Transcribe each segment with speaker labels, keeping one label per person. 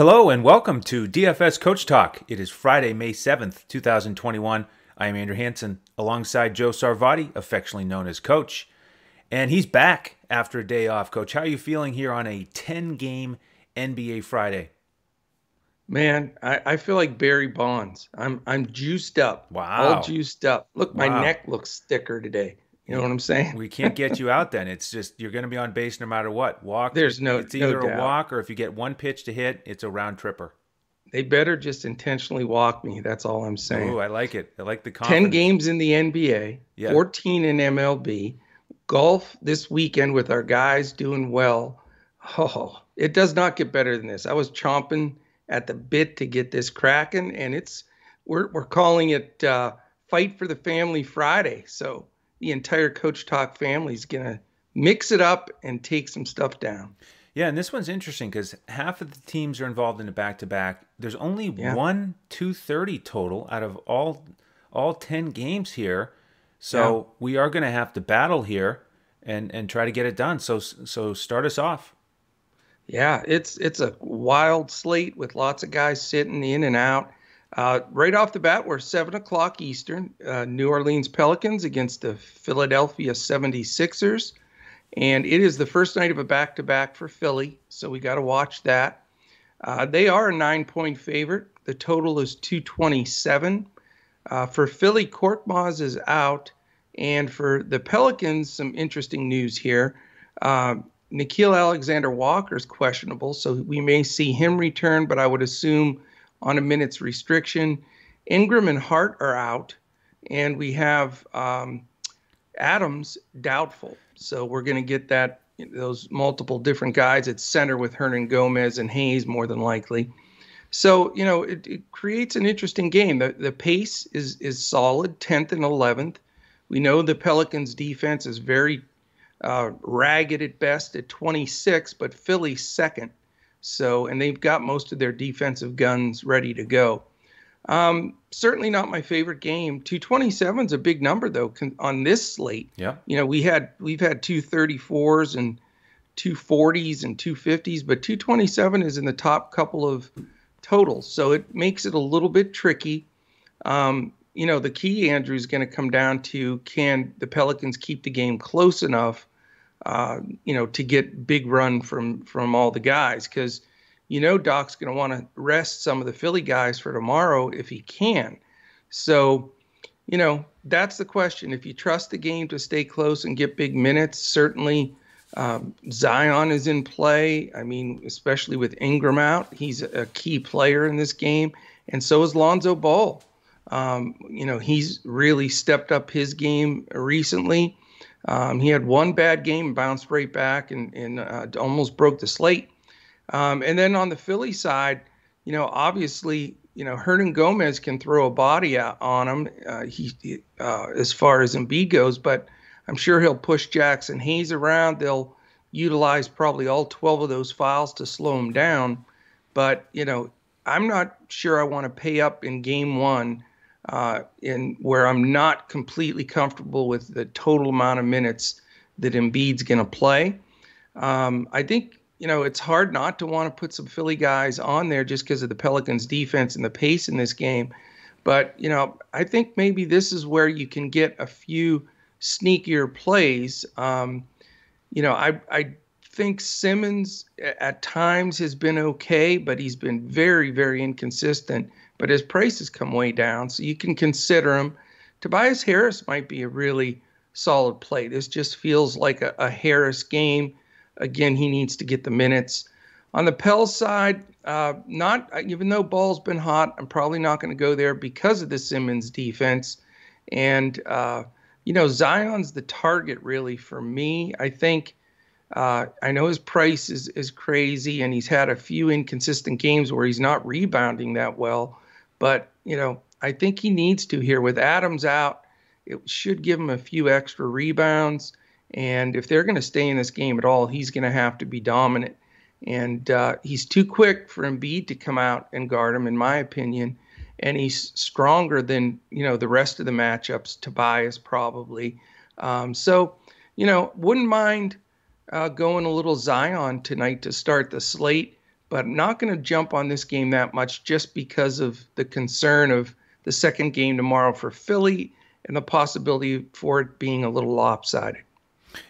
Speaker 1: Hello and welcome to DFS Coach Talk. It is Friday, May 7th, 2021. I am Andrew Hanson alongside Joe Sarvati, affectionately known as Coach. And he's back after a day off. Coach, how are you feeling here on a 10 game NBA Friday?
Speaker 2: Man, I, I feel like Barry Bonds. I'm I'm juiced up.
Speaker 1: Wow.
Speaker 2: All juiced up. Look, my
Speaker 1: Wow.
Speaker 2: neck looks thicker today. You know what I'm saying?
Speaker 1: We can't get you out then. It's just you're going to be on base no matter what. Walk.
Speaker 2: There's no-
Speaker 1: It's
Speaker 2: no
Speaker 1: either a walk or if you get one pitch to hit, it's a round tripper.
Speaker 2: They better just intentionally walk me. That's all I'm saying.
Speaker 1: Oh, I like it. I like the confidence.
Speaker 2: 10 games in the NBA,
Speaker 1: Yeah.
Speaker 2: 14 in MLB, golf this weekend with our guys doing well. Oh, it does not get better than this. I was chomping at the bit to get this cracking, and it's we're we're calling it uh, Fight for the Family Friday. So the entire Coach Talk family is gonna mix it up and take some stuff down.
Speaker 1: Yeah, and this one's interesting because half of the teams are involved in a back to back. There's only
Speaker 2: Yeah.
Speaker 1: one 230 total out of all all 10 games here. So we are going to have to battle here and and try to get it done. So so start us off.
Speaker 2: Yeah, it's it's a wild slate with lots of guys sitting in and out. Uh, right off the bat, we're seven o'clock Eastern. Uh, New Orleans Pelicans against the Philadelphia 76ers, and it is the first night of a back-to-back for Philly, so we got to watch that. Uh, they are a nine-point favorite. The total is 227. Uh, for Philly, Korkmaz is out, and for the Pelicans, some interesting news here. Um, Nickeil Alexander Walker is questionable, so we may see him return, but I would assume on a minutes restriction. Ingram and Hart are out, and we have um, Adams doubtful. So we're going to get that those multiple different guys at center with Hernangomez and Hayes more than likely. So you know it, it creates an interesting game. The the pace is is solid, 10th and 11th. We know the Pelicans defense is very uh, ragged at best at 26, but Philly's second. So, and they've got most of their defensive guns ready to go. Um, certainly not my favorite game. 227 is a big number though con- on this slate.
Speaker 1: Yeah.
Speaker 2: You know, we had we've had 234s and 240s and 250s, but 227 is in the top couple of totals. So it makes it a little bit tricky. Um, you know, the key, Andrew, is going to come down to can the Pelicans keep the game close enough, uh, you know, to get big run from from all the guys because you know Doc's going to want to rest some of the Philly guys for tomorrow if he can. So, you know, that's the question. If you trust the game to stay close and get big minutes, certainly um, Zion is in play. I mean, especially with Ingram out, he's a key player in this game, and so is Lonzo Ball. Um, you know, he's really stepped up his game recently. Um, he had one bad game, and bounced right back, and, and uh, almost broke the slate. Um, and then on the Philly side, you know, obviously, you know, Hernangomez can throw a body out on him. Uh, he, uh, as far as Embiid goes, but I'm sure he'll push Jaxson Hayes around. They'll utilize probably all 12 of those files to slow him down. But you know, I'm not sure I want to pay up in game one, uh, in where I'm not completely comfortable with the total amount of minutes that Embiid's going to play. Um, I think you know it's hard not to want to put some Philly guys on there just because of the Pelicans' defense and the pace in this game. But you know, I think maybe this is where you can get a few sneakier plays. Um, you know, I I think Simmons at times has been okay, but he's been very very inconsistent. But his prices come way down, so you can consider him. Tobias Harris might be a really solid play. This just feels like a, a Harris game. Again, he needs to get the minutes. On the Pell side, uh, not even though ball's been hot, I'm probably not going to go there because of the Simmons defense. And uh, you know, Zion's the target really for me. I think uh, I know his price is is crazy, and he's had a few inconsistent games where he's not rebounding that well. But you know, I think he needs to here with Adams out. It should give him a few extra rebounds. And if they're going to stay in this game at all, he's going to have to be dominant. And uh, he's too quick for Embiid to come out and guard him, in my opinion. And he's stronger than you know the rest of the matchups. Tobias probably. Um, so, you know, wouldn't mind uh, going a little Zion tonight to start the slate. But I'm not going to jump on this game that much just because of the concern of the second game tomorrow for Philly and the possibility for it being a little lopsided.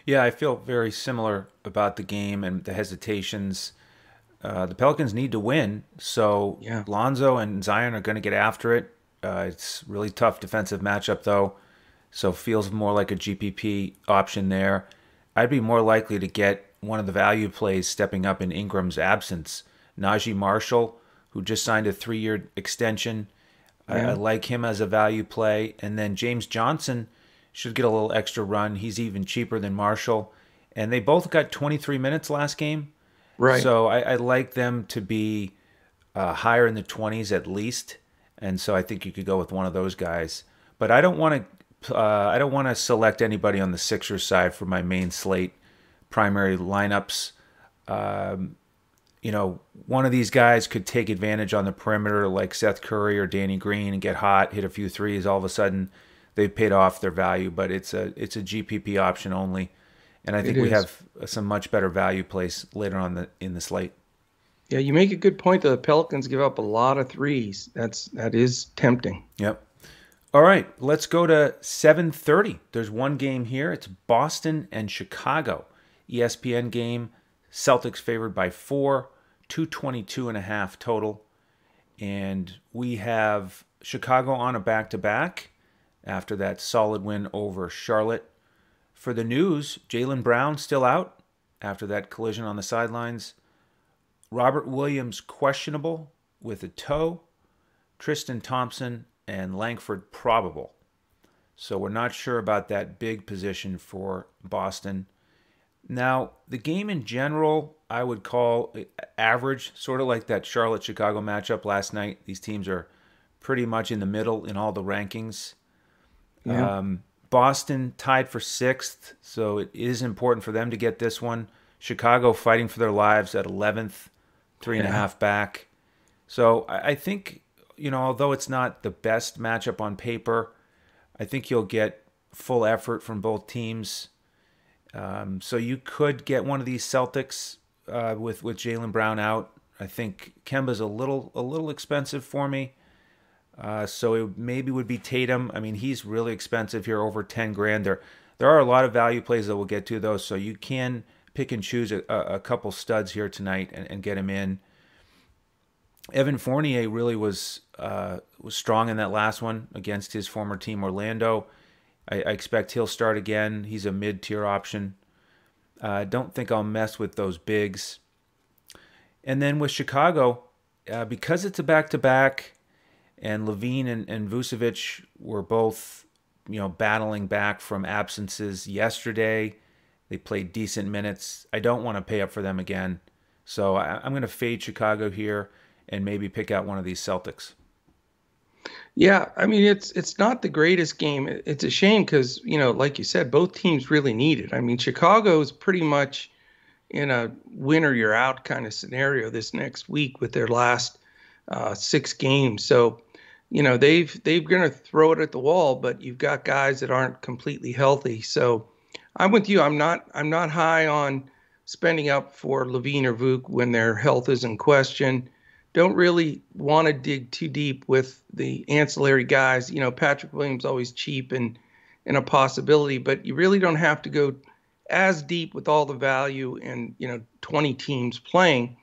Speaker 1: Yeah, I feel very similar about the game and the hesitations. Uh, the Pelicans need to win, so yeah. Lonzo and Zion are going to get after it. Uh, it's really tough defensive matchup though, so feels more like a GPP option there. I'd be more likely to get one of the value plays stepping up in Ingram's absence. Naji Marshall, who just signed a three-year extension, yeah. I, I like him as a value play, and then James Johnson should get a little extra run. He's even cheaper than Marshall, and they both got 23 minutes last game.
Speaker 2: Right.
Speaker 1: So I, I like them to be uh, higher in the 20s at least, and so I think you could go with one of those guys. But I don't want to. Uh, I don't want to select anybody on the Sixers side for my main slate primary lineups. Um, you know, one of these guys could take advantage on the perimeter, like Seth Curry or Danny Green, and get hot, hit a few threes. All of a sudden, they've paid off their value. But it's a it's a GPP option only, and I think we have some much better value plays later on the in the slate.
Speaker 2: Yeah, you make a good point. That the Pelicans give up a lot of threes. That's that is tempting.
Speaker 1: Yep. All right, let's go to 7:30. There's one game here. It's Boston and Chicago. ESPN game. Celtics favored by 4, 222 and a half total. And we have Chicago on a back-to-back after that solid win over Charlotte. For the news, Jaylen Brown still out after that collision on the sidelines. Robert Williams questionable with a toe. Tristan Thompson and Langford probable. So we're not sure about that big position for Boston. Now, the game in general, I would call average, sort of like that Charlotte Chicago matchup last night. These teams are pretty much in the middle in all the rankings. Yeah. Um, Boston tied for sixth, so it is important for them to get this one. Chicago fighting for their lives at 11th, three and a half back. So I, I think, you know, although it's not the best matchup on paper, I think you'll get full effort from both teams. Um, so you could get one of these Celtics uh, with with Jaylen Brown out. I think Kemba's a little a little expensive for me. Uh, so it maybe would be Tatum. I mean, he's really expensive here, over ten grand. There there are a lot of value plays that we'll get to though, so you can pick and choose a, a couple studs here tonight and, and get him in. Evan Fournier really was uh, was strong in that last one against his former team Orlando. I, I expect he'll start again. He's a mid tier option. I uh, don't think I'll mess with those bigs. And then with Chicago, uh, because it's a back to back, and LaVine and, and Vucevic were both, you know, battling back from absences yesterday. They played decent minutes. I don't want to pay up for them again. So I, I'm going to fade Chicago here and maybe pick out one of these Celtics.
Speaker 2: Yeah, I mean it's it's not the greatest game. It's a shame because you know, like you said, both teams really need it. I mean, Chicago is pretty much in a win or you're out kind of scenario this next week with their last uh, six games. So, you know, they've they've going to throw it at the wall, but you've got guys that aren't completely healthy. So, I'm with you. I'm not I'm not high on spending up for LaVine or Vuk when their health is in question don't really want to dig too deep with the ancillary guys. You know, Patrick Williams always cheap and and a possibility, but you really don't have to go as deep with all the value and you know 20 teams playing.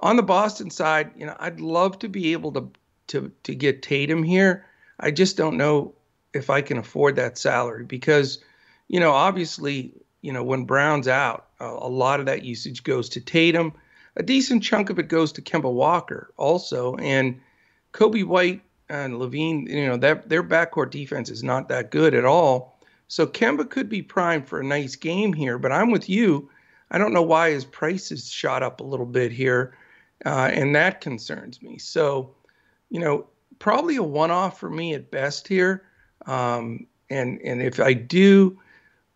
Speaker 2: On the Boston side, you know, I'd love to be able to to to get Tatum here. I just don't know if I can afford that salary because, you know, obviously, you know, when Brown's out, a, a lot of that usage goes to Tatum a decent chunk of it goes to Kemba Walker also, and Coby White and LaVine. You know that their backcourt defense is not that good at all. So Kemba could be primed for a nice game here, but I'm with you. I don't know why his price has shot up a little bit here, uh, and that concerns me. So, you know, probably a one-off for me at best here. Um, and and if I do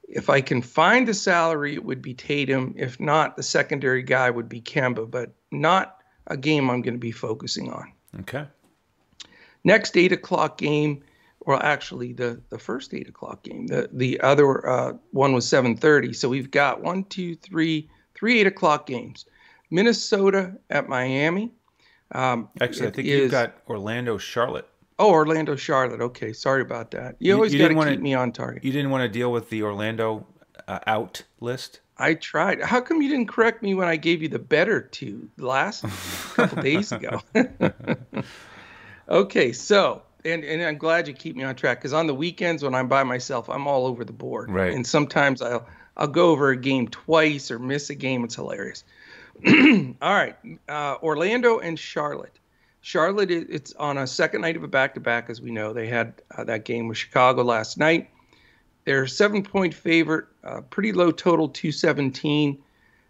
Speaker 2: if I can find the salary, it would be Tatum. If not, the secondary guy would be Kemba, but not a game I'm going to be focusing on.
Speaker 1: Okay.
Speaker 2: Next eight o'clock game, or actually the the first eight o'clock game. The the other uh, one was seven thirty. So we've got one, two, three, three eight o'clock games. Minnesota at Miami.
Speaker 1: Um, Actually, I think is, you've got Orlando Charlotte.
Speaker 2: Oh, Orlando Charlotte. Okay, sorry about that. You, you always got to keep me on target.
Speaker 1: You didn't want to deal with the Orlando uh, out list.
Speaker 2: I tried. How come you didn't correct me when I gave you the better two last couple days ago? okay, so and and I'm glad you keep me on track because on the weekends when I'm by myself, I'm all over the board.
Speaker 1: Right.
Speaker 2: And sometimes I'll I'll go over a game twice or miss a game. It's hilarious. all right, uh, Orlando and Charlotte. Charlotte, it's on a second night of a back-to-back, as we know. They had uh, that game with Chicago last night. They're seven point favorite, uh, pretty low total, 217.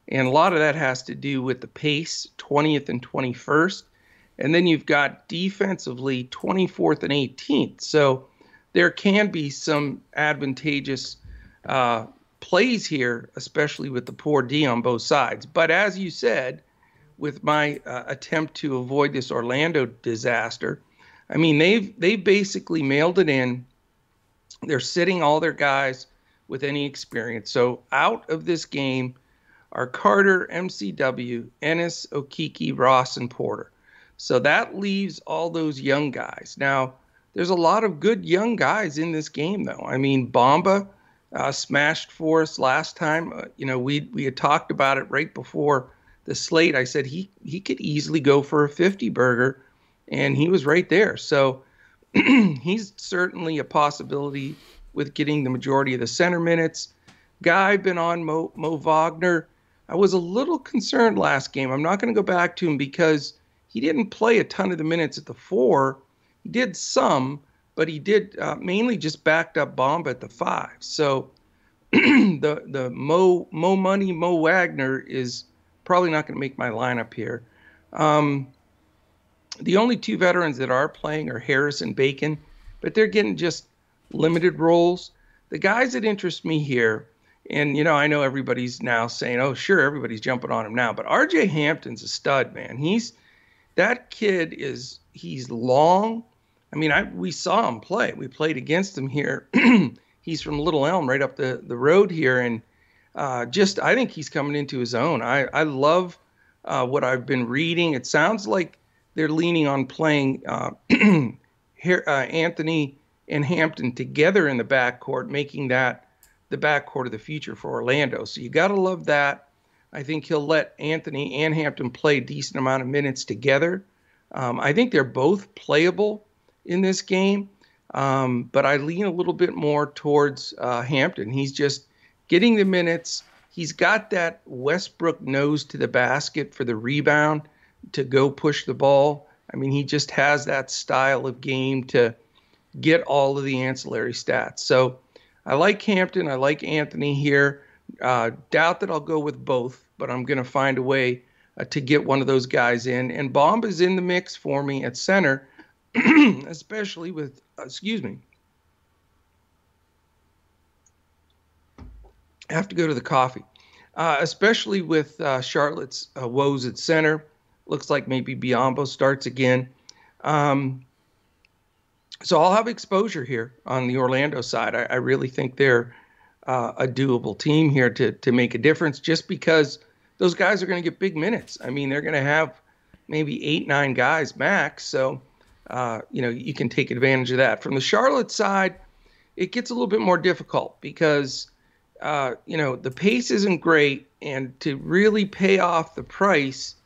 Speaker 2: And a lot of that has to do with the pace, 20th and 21st. And then you've got defensively 24th and 18th. So there can be some advantageous uh, plays here, especially with the poor D on both sides. But as you said, with my uh, attempt to avoid this Orlando disaster, I mean they've they basically mailed it in they're sitting all their guys with any experience. So out of this game are Carter, MCW, Ennis, Okeke, Ross, and Porter. So that leaves all those young guys. Now, there's a lot of good young guys in this game, though. I mean, Bamba uh, smashed for us last time. Uh, you know, we we had talked about it right before the slate. I said he he could easily go for a 50 burger, and he was right there. So he's certainly a possibility with getting the majority of the center minutes. Guy been on Mo, Mo Wagner. I was a little concerned last game. I'm not going to go back to him because he didn't play a ton of the minutes at the four. He did some, but he did uh, mainly just backed up Bamba at the five. So the the Mo Mo Money Mo Wagner is probably not going to make my lineup here. Um, the only two veterans that are playing are Harris and Bacon, but they're getting just limited roles. The guys that interest me here, and you know, I know everybody's now saying, "Oh, sure, everybody's jumping on him now," but R.J. Hampton's a stud, man. He's that kid is he's long. I mean, I we saw him play. We played against him here. he's from Little Elm, right up the the road here, and uh, just I think he's coming into his own. I I love uh, what I've been reading. It sounds like they're leaning on playing uh, here, uh, Anthony and Hampton together in the backcourt, making that the backcourt of the future for Orlando. So you got to love that. I think he'll let Anthony and Hampton play a decent amount of minutes together. Um, I think they're both playable in this game, um, but I lean a little bit more towards uh, Hampton. He's just getting the minutes. He's got that Westbrook nose to the basket for the rebound to go push the ball. I mean, he just has that style of game to get all of the ancillary stats. So I like Hampton. I like Anthony here. Uh, doubt that I'll go with both, but I'm going to find a way uh, to get one of those guys in. And Bomb is in the mix for me at center, especially with, excuse me. Have to go to the coffee, uh, especially with uh, Charlotte's uh, woes at center. Looks like maybe Biyombo starts again. Um, so I'll have exposure here on the Orlando side. I, I really think they're uh, a doable team here to to make a difference, just because those guys are going to get big minutes. I mean, they're going to have maybe eight, nine guys max. So uh, you know you can take advantage of that. From the Charlotte side, it gets a little bit more difficult because uh, you know the pace isn't great, and to really pay off the price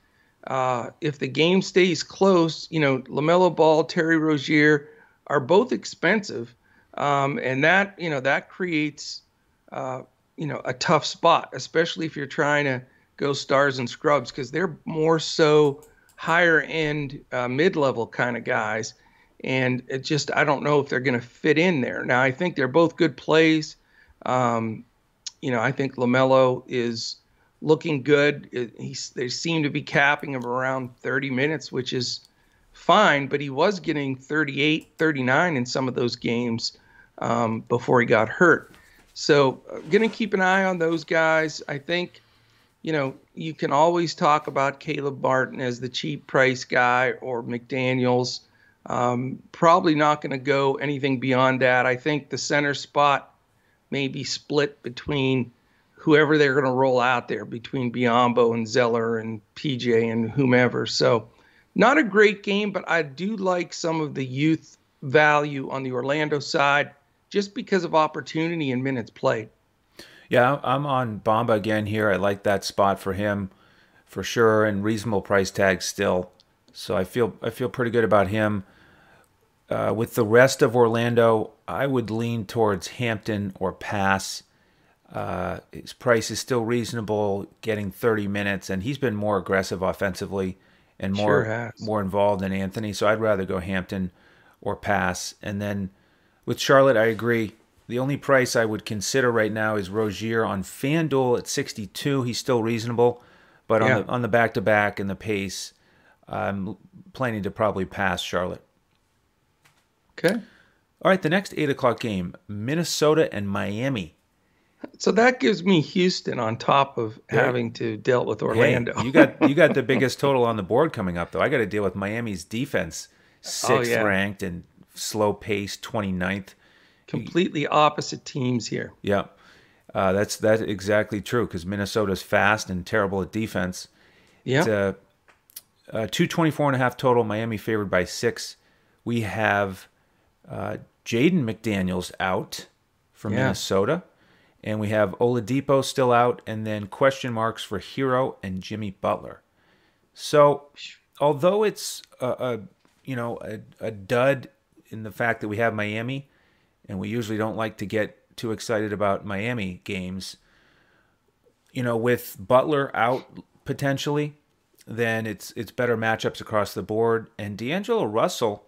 Speaker 2: uh, if the game stays close, you know, LaMelo Ball, Terry Rozier are both expensive. Um, and that, you know, that creates, uh, you know, a tough spot, especially if you're trying to go stars and scrubs, because they're more so higher end, uh, mid level kind of guys. And it just, I don't know if they're going to fit in there. Now, I think they're both good plays. Um, you know, I think LaMelo is looking good. He's, they seem to be capping him around 30 minutes, which is fine, but he was getting 38, 39 in some of those games um, before he got hurt. So, uh, going to keep an eye on those guys. I think, you know, you can always talk about Caleb Martin as the cheap price guy or McDaniels. Um, probably not going to go anything beyond that. I think the center spot may be split between whoever they're going to roll out there between Biyombo and Zeller and PJ and whomever. So, not a great game, but I do like some of the youth value on the Orlando side just because of opportunity and minutes played.
Speaker 1: Yeah, I'm on Bamba again here. I like that spot for him for sure and reasonable price tag still. So I feel I feel pretty good about him. Uh, with the rest of Orlando, I would lean towards Hampton or pass. Uh, his price is still reasonable, getting 30 minutes, and he's been more aggressive offensively and more
Speaker 2: Sure
Speaker 1: more involved than Anthony. So I'd rather go Hampton or pass. And then with Charlotte, I agree. The only price I would consider right now is Rozier on FanDuel at 62. He's still reasonable, but on
Speaker 2: Yeah.
Speaker 1: the on the back to back and the pace, I'm planning to probably pass Charlotte.
Speaker 2: Okay.
Speaker 1: All right, the next eight o'clock game: Minnesota and Miami.
Speaker 2: So that gives me Houston on top of having to deal with Orlando.
Speaker 1: Hey, you got you got the biggest total on the board coming up, though. I got to deal with Miami's defense, sixth
Speaker 2: Oh, yeah.
Speaker 1: ranked and slow pace, 29th.
Speaker 2: Completely opposite teams here.
Speaker 1: Yeah, uh, that's that's exactly true because Minnesota's fast and terrible at defense.
Speaker 2: Yeah.
Speaker 1: It's a, a 224 and a half total. Miami favored by six. We have uh, Jaden McDaniels out from
Speaker 2: Yeah.
Speaker 1: Minnesota, and we have Oladipo still out, and then question marks for Herro and Jimmy Butler. So, although it's a, a you know a, a dud in the fact that we have Miami, and we usually don't like to get too excited about Miami games, you know, with Butler out potentially, then it's it's better matchups across the board. And D'Angelo Russell,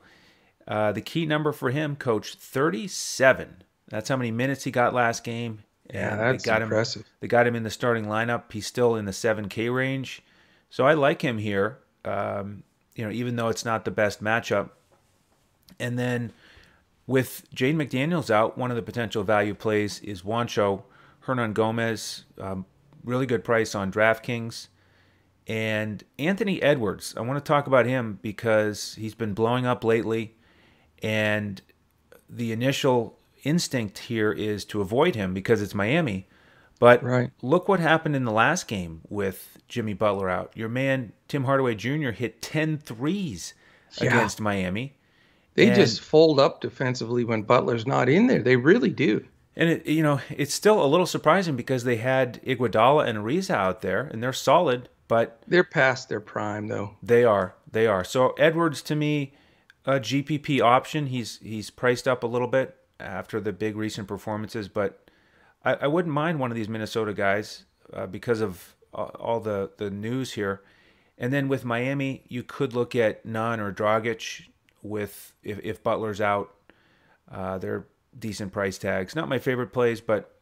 Speaker 1: uh, the key number for him, coach, thirty-seven. That's how many minutes he got last game.
Speaker 2: Yeah,
Speaker 1: And
Speaker 2: that's
Speaker 1: they got
Speaker 2: impressive.
Speaker 1: Him, they got him in the starting lineup. He's still in the seven K range, so I like him here. Um, you know, even though it's not the best matchup. And then with Jade McDaniels out, one of the potential value plays is Wancho Hernan Gomez. Um, really good price on DraftKings. And Anthony Edwards, I want to talk about him because he's been blowing up lately. And the initial instinct here is to avoid him because it's Miami. But
Speaker 2: Right.
Speaker 1: look what happened in the last game with Jimmy Butler out. Your man, Tim Hardaway Jr., hit 10 threes
Speaker 2: Yeah.
Speaker 1: against Miami.
Speaker 2: They
Speaker 1: And-
Speaker 2: just fold up defensively when Butler's not in there. They really do.
Speaker 1: And it, you know, it's still a little surprising because they had Iguodala and Ariza out there, and they're solid, but
Speaker 2: They're past their prime, though.
Speaker 1: they are, they are. So Edwards, to me, a GPP option. He's he's priced up a little bit after the big recent performances, but I, I wouldn't mind one of these Minnesota guys uh, because of all all the the news here. And then with Miami, you could look at Nunn or Dragic with if, if Butler's out. Uh, they're decent price tags. Not my favorite plays, but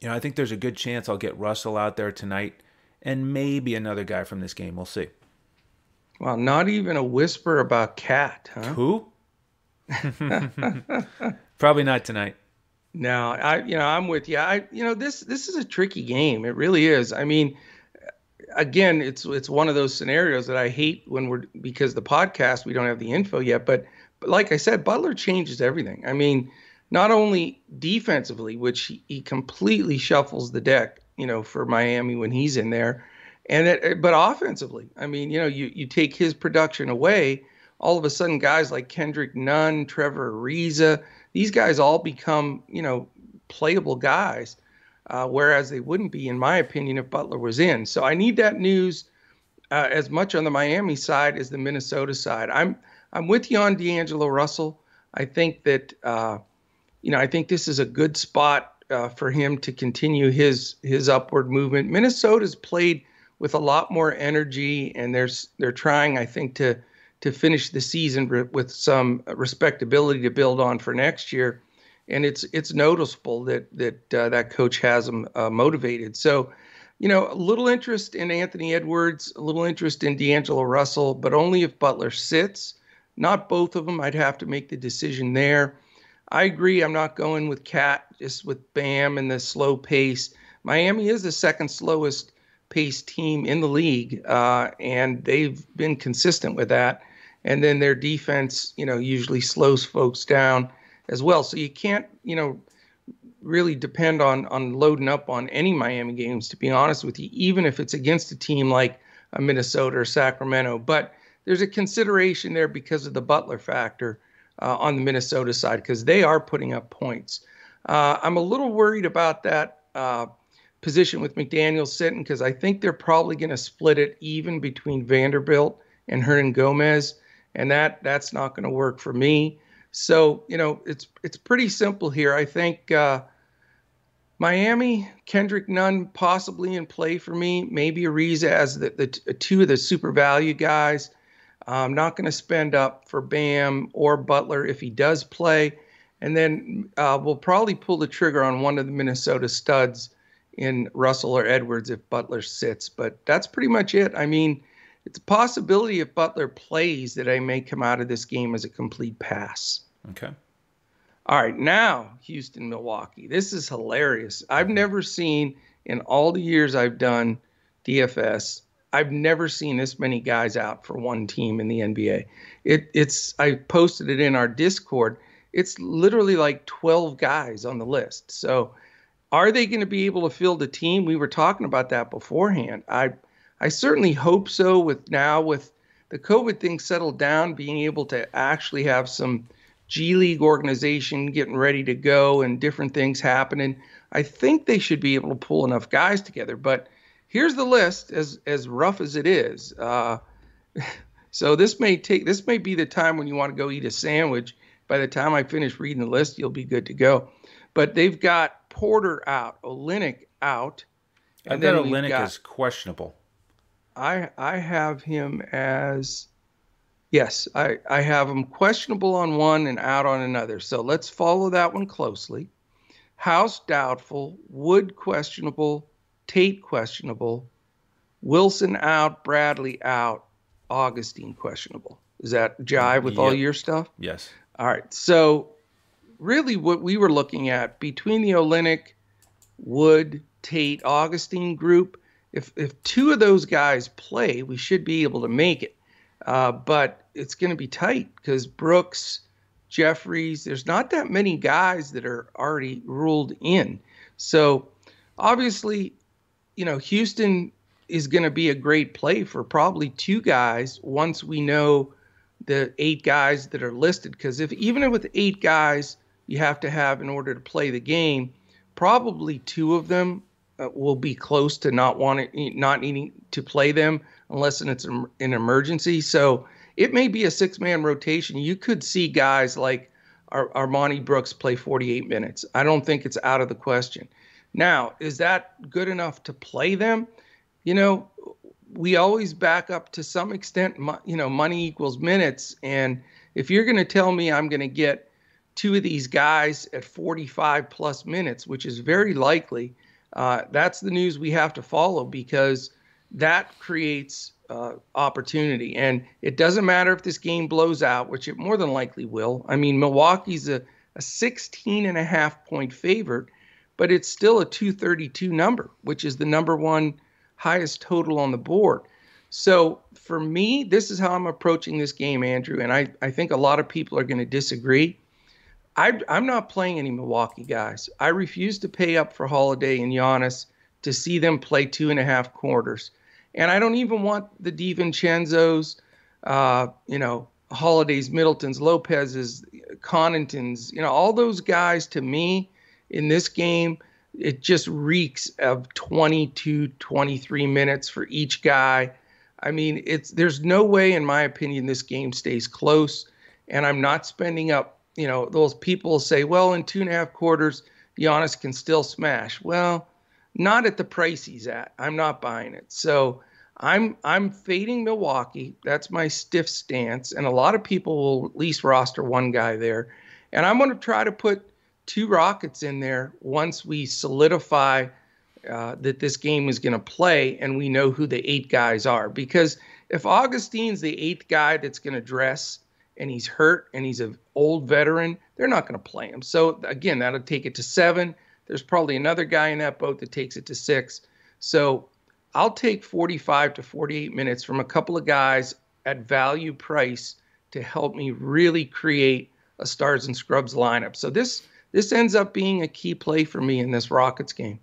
Speaker 1: you know I think there's a good chance I'll get Russell out there tonight, and maybe another guy from this game. We'll see.
Speaker 2: Well, not even a whisper about Cat, huh?
Speaker 1: Who? Probably not tonight.
Speaker 2: No, I you know I'm with you. I you know this this is a tricky game. It really is. I mean, again, it's it's one of those scenarios that I hate when we're because the podcast we don't have the info yet. But but like I said, Butler changes everything. I mean, not only defensively, which he, he completely shuffles the deck, you know, for Miami when he's in there, and it, but offensively, I mean, you know, you you take his production away, all of a sudden guys like Kendrick Nunn, Trevor Ariza, these guys all become, you know, playable guys, uh, whereas they wouldn't be, in my opinion, if Butler was in. So I need that news uh, as much on the Miami side as the Minnesota side. I'm I'm with you on D'Angelo Russell. I think that uh, you know I think this is a good spot uh, for him to continue his his upward movement. Minnesota's played with a lot more energy, and there's they're trying, I think, to to finish the season with some respectability to build on for next year. And it's it's noticeable that that uh, that coach has them uh, motivated. So, you know, a little interest in Anthony Edwards, a little interest in D'Angelo Russell, but only if Butler sits. Not both of them. I'd have to make the decision there. I agree. I'm not going with Cat just with Bam and the slow pace. Miami is the second slowest paced team in the league, uh, and they've been consistent with that. And then their defense, you know, usually slows folks down as well. So you can't, you know, really depend on on loading up on any Miami games. To be honest with you, even if it's against a team like a Minnesota or Sacramento, but there's a consideration there because of the Butler factor uh, on the Minnesota side because they are putting up points. Uh, I'm a little worried about that uh, position with McDaniel sitting because I think they're probably going to split it even between Vanderbilt and Hernangomez, and that that's not going to work for me. So you know it's it's pretty simple here. I think uh, Miami, Kendrick Nunn possibly in play for me. Maybe Ariza as the, the two of the super value guys. I'm not going to spend up for Bam or Butler if he does play. And then uh, we'll probably pull the trigger on one of the Minnesota studs in Russell or Edwards if Butler sits. But that's pretty much it. I mean, it's a possibility if Butler plays that I may come out of this game as a complete pass.
Speaker 1: Okay.
Speaker 2: All right, now Houston, Milwaukee. This is hilarious. I've never seen in all the years I've done DFS I've never seen this many guys out for one team in the NBA. It, it's I posted it in our Discord. It's literally like 12 guys on the list. So, are they going to be able to fill the team? We were talking about that beforehand. I I certainly hope so. With now with the COVID thing settled down, being able to actually have some G League organization getting ready to go and different things happening, I think they should be able to pull enough guys together. But here's the list as as rough as it is. Uh, so this may take this may be the time when you want to go eat a sandwich. By the time I finish reading the list, you'll be good to go. But they've got Porter out, Olynyk out.
Speaker 1: I've got as questionable.
Speaker 2: I I have him as yes, I, I have him questionable on one and out on another. So let's follow that one closely. House doubtful, Wood questionable, Tate questionable, Wilson out, Bradley out, Augustine questionable. Is that jive with yep. all your stuff?
Speaker 1: Yes.
Speaker 2: All right. So really what we were looking at between the Olynyk, Wood, Tate, Augustine group, if if two of those guys play, we should be able to make it. Uh, but it's going to be tight because Brooks, Jeffries, there's not that many guys that are already ruled in. So obviously, you know, Houston is going to be a great play for probably two guys once we know the eight guys that are listed. Because if even with eight guys you have to have in order to play the game, probably two of them uh, will be close to not wanting, not needing to play them unless it's an emergency. So it may be a six-man rotation. You could see guys like Ar- Armoni Brooks play 48 minutes. I don't think it's out of the question. Now, is that good enough to play them? You know, we always back up to some extent, you know, money equals minutes. And if you're going to tell me I'm going to get two of these guys at 45 plus minutes, which is very likely, uh, that's the news we have to follow because that creates uh, opportunity. And it doesn't matter if this game blows out, which it more than likely will. I mean, Milwaukee's a, a 16 and a half point favorite but it's still a 232 number, which is the number one highest total on the board. So for me, this is how I'm approaching this game, Andrew. And I, I think a lot of people are going to disagree. I, I'm not playing any Milwaukee guys. I refuse to pay up for Holiday and Giannis to see them play two and a half quarters. And I don't even want the DiVincenzo's, uh, you know, Holidays, Middletons, Lopez's, Connaughtons, you know, all those guys to me in this game, it just reeks of 22, 23 minutes for each guy. I mean, it's there's no way, in my opinion, this game stays close. And I'm not spending up, you know, those people say, well, in two and a half quarters, Giannis can still smash. Well, not at the price he's at. I'm not buying it. So I'm I'm fading Milwaukee. That's my stiff stance. And a lot of people will at least roster one guy there. And I'm going to try to put two Rockets in there once we solidify uh, that this game is going to play and we know who the eight guys are. Because if Augustine's the eighth guy that's going to dress and he's hurt and he's an old veteran, they're not going to play him. So again, that'll take it to seven. There's probably another guy in that boat that takes it to six. So I'll take 45 to 48 minutes from a couple of guys at value price to help me really create a stars and scrubs lineup. So this this ends up being a key play for me in this Rockets game.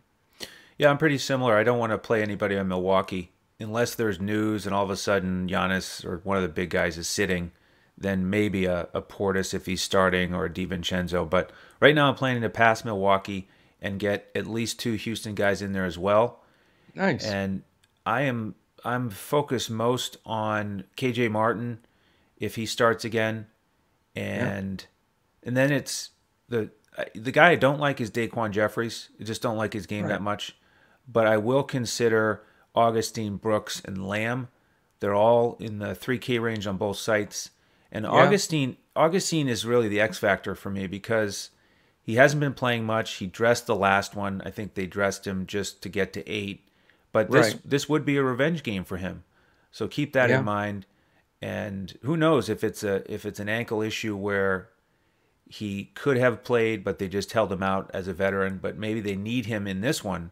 Speaker 1: Yeah, I'm pretty similar. I don't want to play anybody on Milwaukee unless there's news and all of a sudden Giannis or one of the big guys is sitting. Then maybe a, a Portis if he's starting or a DiVincenzo. But right now I'm planning to pass Milwaukee and get at least two Houston guys in there as well.
Speaker 2: Nice.
Speaker 1: And I am I'm focused most on KJ Martin if he starts again, and yeah. and then it's the the guy I don't like is Daquan Jeffries. I just don't like his game right. that much. But I will consider Augustine Brooks and Lamb. They're all in the 3K range on both sites. And yeah. Augustine Augustin is really the X factor for me because he hasn't been playing much. He dressed the last one. I think they dressed him just to get to eight. But this right. this would be a revenge game for him. So keep that yeah. in mind. And who knows if it's a if it's an ankle issue where he could have played, but they just held him out as a veteran. But maybe they need him in this one,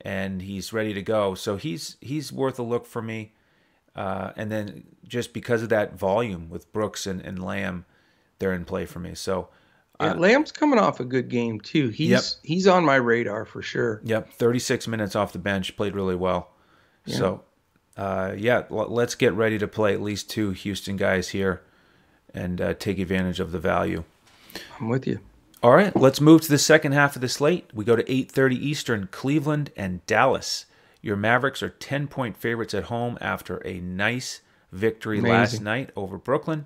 Speaker 1: and he's ready to go. So he's he's worth a look for me. Uh, and then just because of that volume with Brooks and, and Lamb, they're in play for me. So
Speaker 2: uh, Lamb's coming off a good game too. He's yep. he's on my radar for sure.
Speaker 1: Yep, 36 minutes off the bench, played really well. Yeah. So, uh, yeah, let's get ready to play at least two Houston guys here, and uh, take advantage of the value.
Speaker 2: I'm with you.
Speaker 1: All right, let's move to the second half of the slate. We go to 8:30 Eastern, Cleveland and Dallas. Your Mavericks are 10 point favorites at home after a nice victory Amazing. last night over Brooklyn.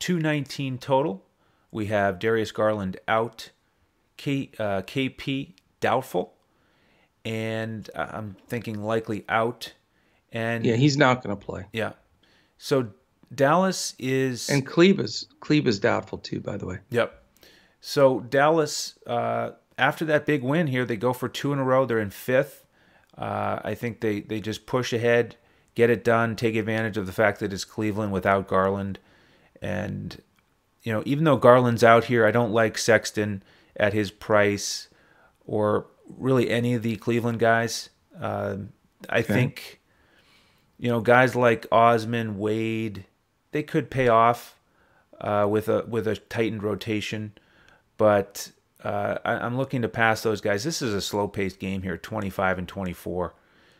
Speaker 1: 219 total. We have Darius Garland out, K, uh, KP doubtful, and I'm thinking likely out. And
Speaker 2: yeah, he's not going to play.
Speaker 1: Yeah. So Dallas is
Speaker 2: and Kleber's Kleber's doubtful too, by the way.
Speaker 1: Yep. So Dallas, uh, after that big win here, they go for two in a row. They're in fifth. Uh, I think they they just push ahead, get it done, take advantage of the fact that it's Cleveland without Garland, and you know, even though Garland's out here, I don't like Sexton at his price or really any of the Cleveland guys. Uh, I okay. think, you know, guys like Osman, Wade, they could pay off uh, with a with a tightened rotation, but uh, I, am looking to pass those guys. This is a slow paced game here, 25 and 24.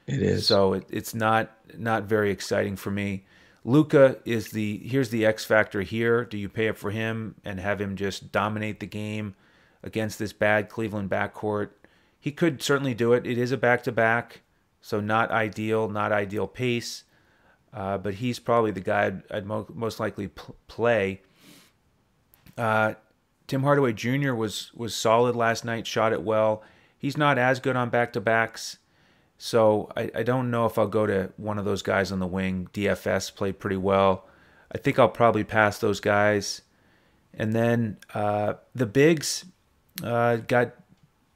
Speaker 2: It is.
Speaker 1: So it, it's not not very exciting for me. Luka is the here's the X factor here. Do you pay up for him and have him just dominate the game against this bad Cleveland backcourt? He could certainly do it. It is a back to back, so not ideal, not ideal pace. Uh, but he's probably the guy I'd, I'd mo- most likely p- play. Uh, Tim Hardaway Jr. was was solid last night, shot it well. He's not as good on back to backs. So I, I don't know if I'll go to one of those guys on the wing. DFS played pretty well. I think I'll probably pass those guys. And then uh, the bigs uh, got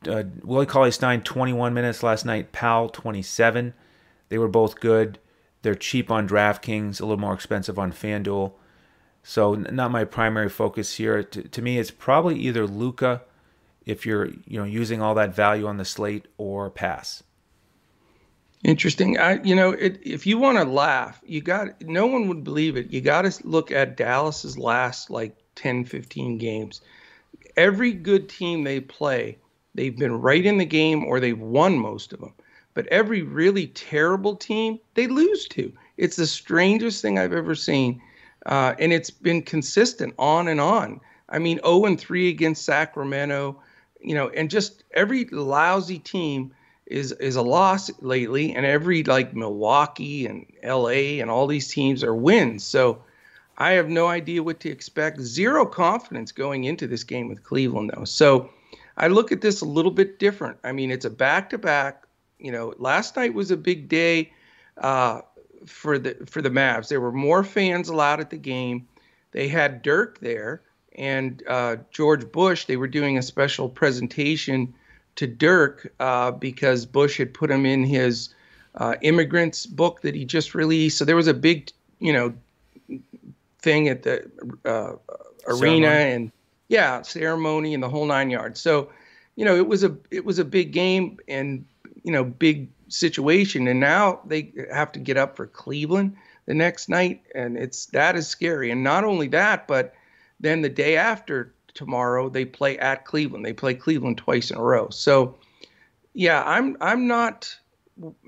Speaker 1: uh, Willie Cauley Stein 21 minutes last night, Powell 27. They were both good. They're cheap on DraftKings, a little more expensive on FanDuel. So not my primary focus here. To, to me, it's probably either Luka, if you're you know using all that value on the slate or pass.
Speaker 2: Interesting. I, you know, it, if you want to laugh, you got no one would believe it. You got to look at Dallas's last like 10, 15 games. Every good team they play, they've been right in the game or they've won most of them. But every really terrible team, they lose to. It's the strangest thing I've ever seen. Uh, and it's been consistent on and on. I mean, 0 and 3 against Sacramento, you know, and just every lousy team is is a loss lately, and every like Milwaukee and LA and all these teams are wins. So I have no idea what to expect. Zero confidence going into this game with Cleveland though. So I look at this a little bit different. I mean, it's a back to back. You know, last night was a big day uh, for the for the Mavs. There were more fans allowed at the game. They had Dirk there and uh, George Bush. They were doing a special presentation to Dirk uh, because Bush had put him in his uh, immigrants book that he just released. So there was a big, you know, thing at the uh, arena and yeah, ceremony and the whole nine yards. So, you know, it was a it was a big game and you know big situation. And now they have to get up for Cleveland the next night, and it's that is scary. And not only that, but then the day after tomorrow. They play at Cleveland. They play Cleveland twice in a row. So, yeah, I'm I'm not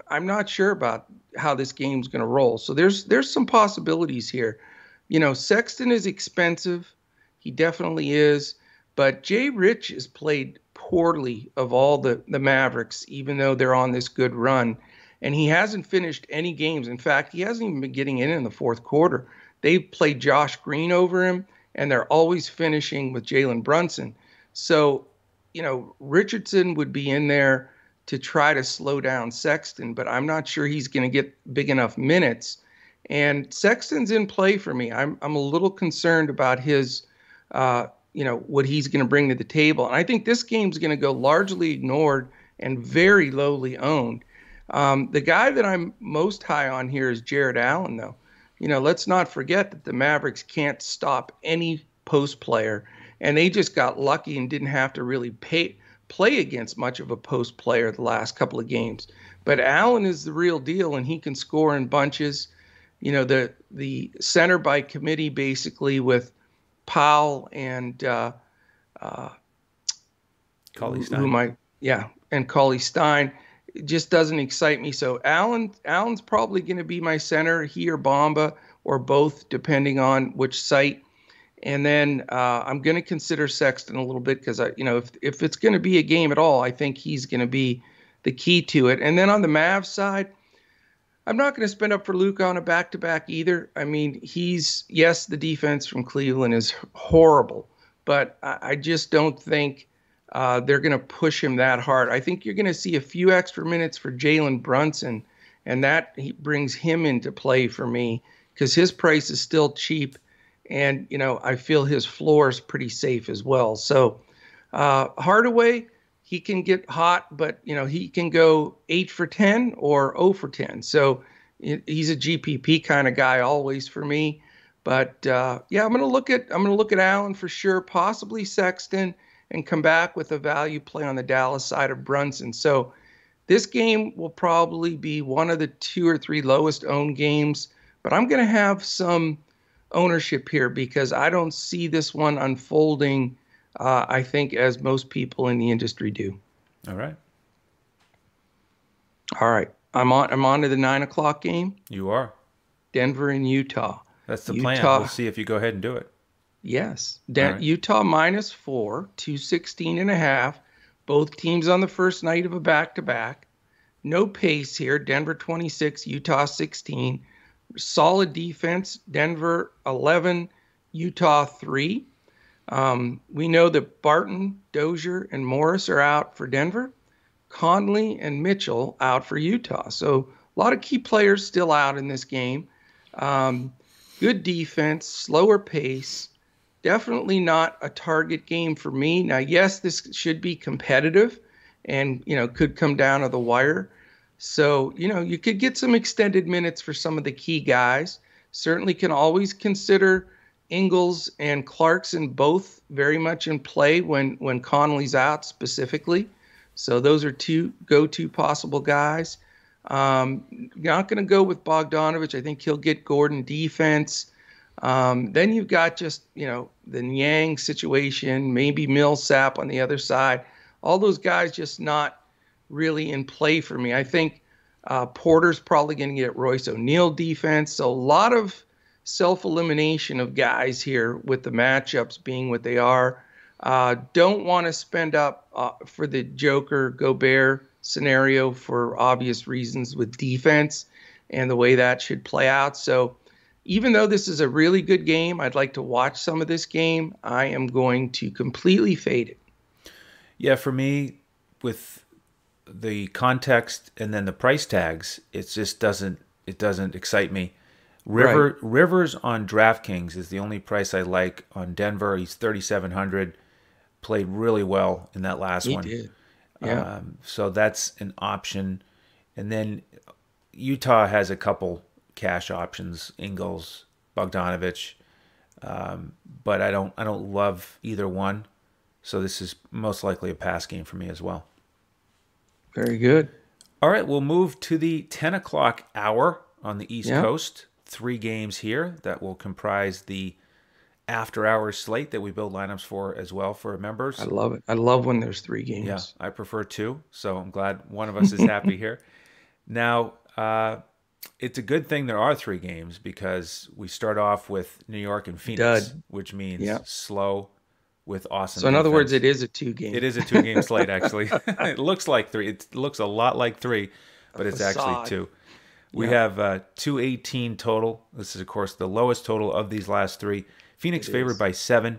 Speaker 2: I'm not sure about how this game's going to roll. So there's there's some possibilities here. You know, Sexton is expensive. He definitely is. But Jay Rich has played poorly of all the, the Mavericks, even though they're on this good run. And he hasn't finished any games. In fact, he hasn't even been getting in in the fourth quarter. They played Josh Green over him, and they're always finishing with Jalen Brunson. So, you know, Richardson would be in there to try to slow down Sexton, but I'm not sure he's going to get big enough minutes. And Sexton's in play for me. I'm I'm a little concerned about his, uh, you know, what he's going to bring to the table. And I think this game's going to go largely ignored and very lowly owned. Um, the guy that I'm most high on here is Jarrett Allen, though. You know, let's not forget that the Mavericks can't stop any post player, and they just got lucky and didn't have to really pay play against much of a post player the last couple of games. But Allen is the real deal, and he can score in bunches. You know, the the center by committee basically with Powell and uh, uh,
Speaker 1: Stein.
Speaker 2: yeah, and Cauley Stein it just doesn't excite me. So Allen Allen's probably going to be my center, he or Bamba or both, depending on which site. And then uh, I'm going to consider Sexton a little bit because I, you know, if if it's going to be a game at all, I think he's going to be the key to it. And then on the Mavs side, I'm not going to spend up for Luka on a back-to-back either. I mean, he's yes, the defense from Cleveland is horrible, but I, I just don't think uh, they're going to push him that hard. I think you're going to see a few extra minutes for Jalen Brunson, and that he brings him into play for me because his price is still cheap and you know I feel his floor is pretty safe as well. So uh, Hardaway, he can get hot, but you know he can go eight for ten or zero for ten. So he's a GPP kind of guy always for me. But uh, yeah, I'm gonna look at I'm gonna look at Allen for sure, possibly Sexton, and come back with a value play on the Dallas side of Brunson. So this game will probably be one of the two or three lowest owned games, but I'm gonna have some ownership here because I don't see this one unfolding. Uh, I think as most people in the industry do.
Speaker 1: All right.
Speaker 2: All right. I'm on. I'm on to the nine o'clock game.
Speaker 1: You are.
Speaker 2: Denver and Utah.
Speaker 1: That's the Utah, plan. We'll see if you go ahead and do it.
Speaker 2: Yes. Den- right. Utah minus four, 216 and a half. Both teams on the first night of a back to back. No pace here. Denver 26, Utah 16 solid defense. Denver 11, Utah 3. Um, we know that Barton, Dozier, and Morris are out for Denver. Conley and Mitchell out for Utah. So a lot of key players still out in this game. Um, good defense, slower pace. Definitely not a target game for me. Now, yes, this should be competitive, and you know could come down to the wire. So, you know, you could get some extended minutes for some of the key guys. Certainly can always consider Ingles and Clarkson both very much in play when when Conley's out specifically. So those are two go-to possible guys. Um, not going to go with Bogdanovich. I think he'll get Gordon defense. Um, then you've got just you know the Niang situation, maybe Millsap on the other side. All those guys just not really in play for me. I think uh, Porter's probably going to get Royce O'Neale defense. So a lot of self elimination of guys here with the matchups being what they are. Uh, don't want to spend up uh, for the Joker Gobert scenario for obvious reasons with defense and the way that should play out. So even though this is a really good game, I'd like to watch some of this game. I am going to completely fade it.
Speaker 1: Yeah, for me, with the context and then the price tags, it just doesn't it doesn't excite me. River right. Rivers on DraftKings is the only price I like on Denver. He's thirty seven hundred. Played really well in that last
Speaker 2: he
Speaker 1: one.
Speaker 2: Did. Yeah.
Speaker 1: Um, so that's an option, and then Utah has a couple cash options: Ingles, Bogdanovich. Um, but I don't I don't love either one. So this is most likely a pass game for me as well.
Speaker 2: Very good.
Speaker 1: All right, we'll move to the 10 o'clock hour on the East Coast. Three games here that will comprise the after hours slate that we build lineups for as well for members.
Speaker 2: I love it. I love when there's three games.
Speaker 1: Yeah, I prefer two. So I'm glad one of us is happy here. Now, uh, it's a good thing there are three games because we start off with New York and Phoenix,
Speaker 2: Dud.
Speaker 1: which means slow with awesome.
Speaker 2: So in other words, it is a two game.
Speaker 1: It is a two game slate, actually. it looks like three. It looks a lot like three, but it's actually
Speaker 2: facade.
Speaker 1: two. We
Speaker 2: Yeah.
Speaker 1: have uh, 218 total. This is, of course, the lowest total of these last three. Phoenix
Speaker 2: It
Speaker 1: favored
Speaker 2: is.
Speaker 1: by seven.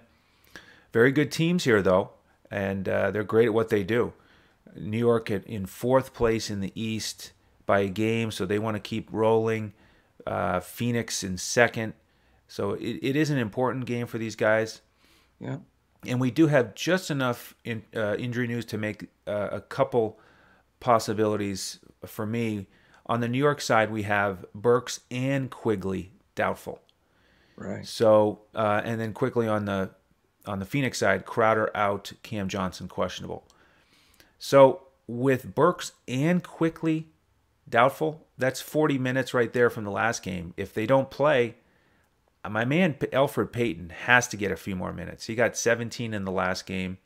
Speaker 1: Very good teams here, though, and uh, they're great at what they do. New York at, in fourth place in the East by a game, so they want to keep rolling. Uh, Phoenix in second. So it, it is an important game for these guys
Speaker 2: Yeah.
Speaker 1: and we do have just enough in, uh, injury news to make uh, a couple possibilities for me. On the New York side, we have Burks and Quickley doubtful.
Speaker 2: Right.
Speaker 1: So, uh, and then quickly on the on the Phoenix side, Crowder out, Cam Johnson questionable. So with Burks and Quickley doubtful, that's 40 minutes right there from the last game. If they don't play, my man Elfrid Payton has to get a few more minutes. He got 17 in the last game.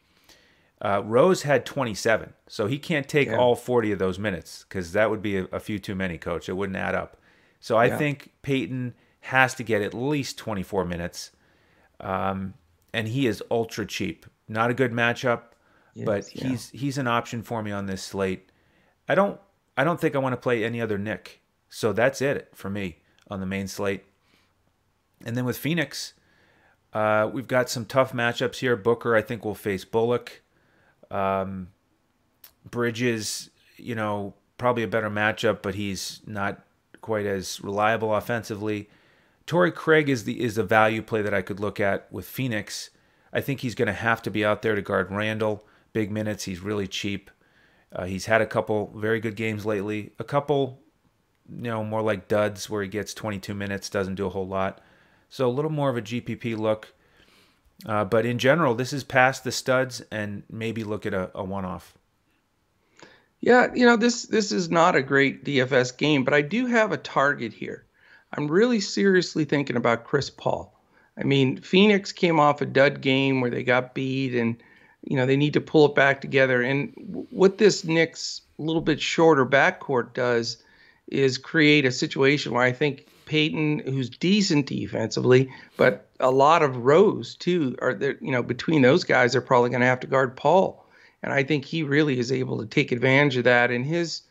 Speaker 1: Uh, Rose had 27, so he can't take
Speaker 2: Yeah.
Speaker 1: all 40 of those minutes because that would be a, a few too many, coach. It wouldn't add up. So I
Speaker 2: Yeah.
Speaker 1: think Payton has to get at least 24 minutes. Um, and he is ultra cheap. Not a good matchup, but
Speaker 2: yeah.
Speaker 1: he's he's an option for me on this slate. I don't I don't think I want to play any other Nick. So that's it for me on the main slate. And then with Phoenix, uh, we've got some tough matchups here. Booker, I think, will face Bullock. Um, Bridges, you know, probably a better matchup, but he's not quite as reliable offensively. Torrey Craig is the is the value play that I could look at with Phoenix. I think he's going to have to be out there to guard Randle. Big minutes. He's really cheap. Uh, he's had a couple very good games lately. A couple, you know, more like duds where he gets 22 minutes, doesn't do a whole lot. So a little more of a GPP look. Uh, but in general, this is past the studs and maybe look at a, a one off.
Speaker 2: Yeah, you know this this is not a great DFS game, but I do have a target here. I'm really seriously thinking about Chris Paul. I mean, Phoenix came off a dud game where they got beat, and you know they need to pull it back together. And what this Knicks little bit shorter backcourt does is create a situation where I think Payton, who's decent defensively, but a lot of rows too, are there. You know, between those guys, they're probably going to have to guard Paul and I think he really is able to take advantage of that. And his,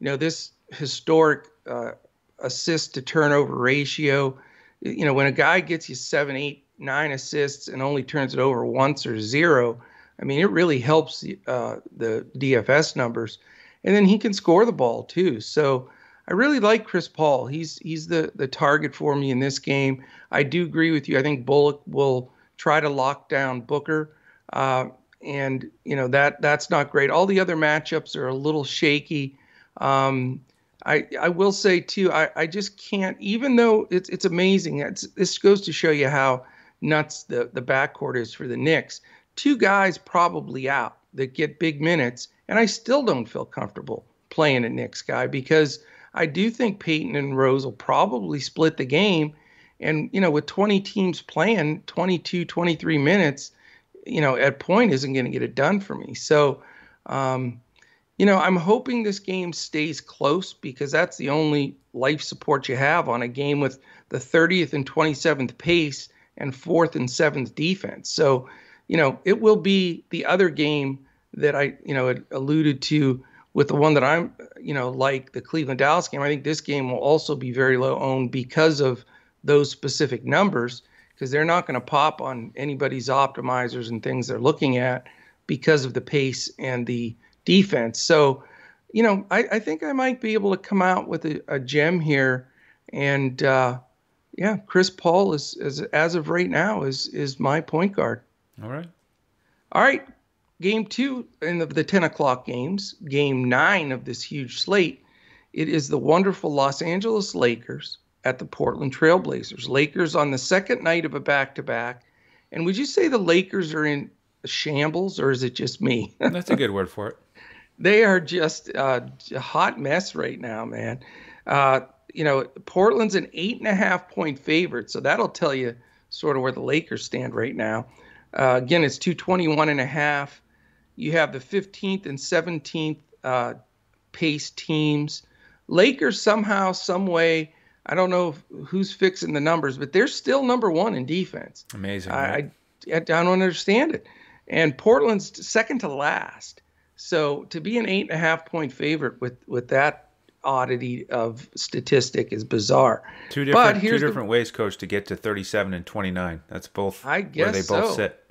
Speaker 2: you know, this historic uh, assist to turnover ratio, you know, when a guy gets you seven, eight, nine assists and only turns it over once or zero, I mean, it really helps the, uh, the DFS numbers. And then he can score the ball too. So I really like Chris Paul. He's he's the the target for me in this game. I do agree with you. I think Bullock will try to lock down Booker. Uh, and you know that that's not great. All the other matchups are a little shaky. Um, I I will say too, I, I just can't. Even though it's it's amazing, it's, this goes to show you how nuts the the backcourt is for the Knicks. Two guys probably out that get big minutes, and I still don't feel comfortable playing a Knicks guy because I do think Payton and Rose will probably split the game. And you know, with 20 teams playing 22, 23 minutes you know, at point isn't going to get it done for me. So, um, you know, I'm hoping this game stays close because that's the only life support you have on a game with the 30th and 27th pace and fourth and seventh defense. So, you know, it will be the other game that I, you know, alluded to with the one that I'm, you know, like the Cleveland Dallas game. I think this game will also be very low owned because of those specific numbers because they're not going to pop on anybody's optimizers and things they're looking at because of the pace and the defense. So, you know, I, I think I might be able to come out with a, a gem here. And uh, yeah, Chris Paul is, is as of right now is is my point guard.
Speaker 1: All right.
Speaker 2: All right, game two in the, the 10 o'clock games, game nine of this huge slate. It is the wonderful Los Angeles Lakers at the Portland Trailblazers. Lakers on the second night of a back to back. And would you say the Lakers are in shambles or is it just me?
Speaker 1: That's a good word for it.
Speaker 2: they are just uh, a hot mess right now, man. Uh, you know, Portland's an eight and a half point favorite, so that'll tell you sort of where the Lakers stand right now. Uh, again, it's 221 and a half. You have the 15th and 17th uh, pace teams. Lakers somehow, some way, I don't know who's fixing the numbers, but they're still number one in defense.
Speaker 1: Amazing.
Speaker 2: Right? I, I, I don't understand it. And Portland's second to last. So to be an eight and a half point favorite with with that oddity of statistic is bizarre.
Speaker 1: Two different two different the, ways, coach, to get to 37 and 29. That's both
Speaker 2: I guess where
Speaker 1: they both
Speaker 2: so.
Speaker 1: sit.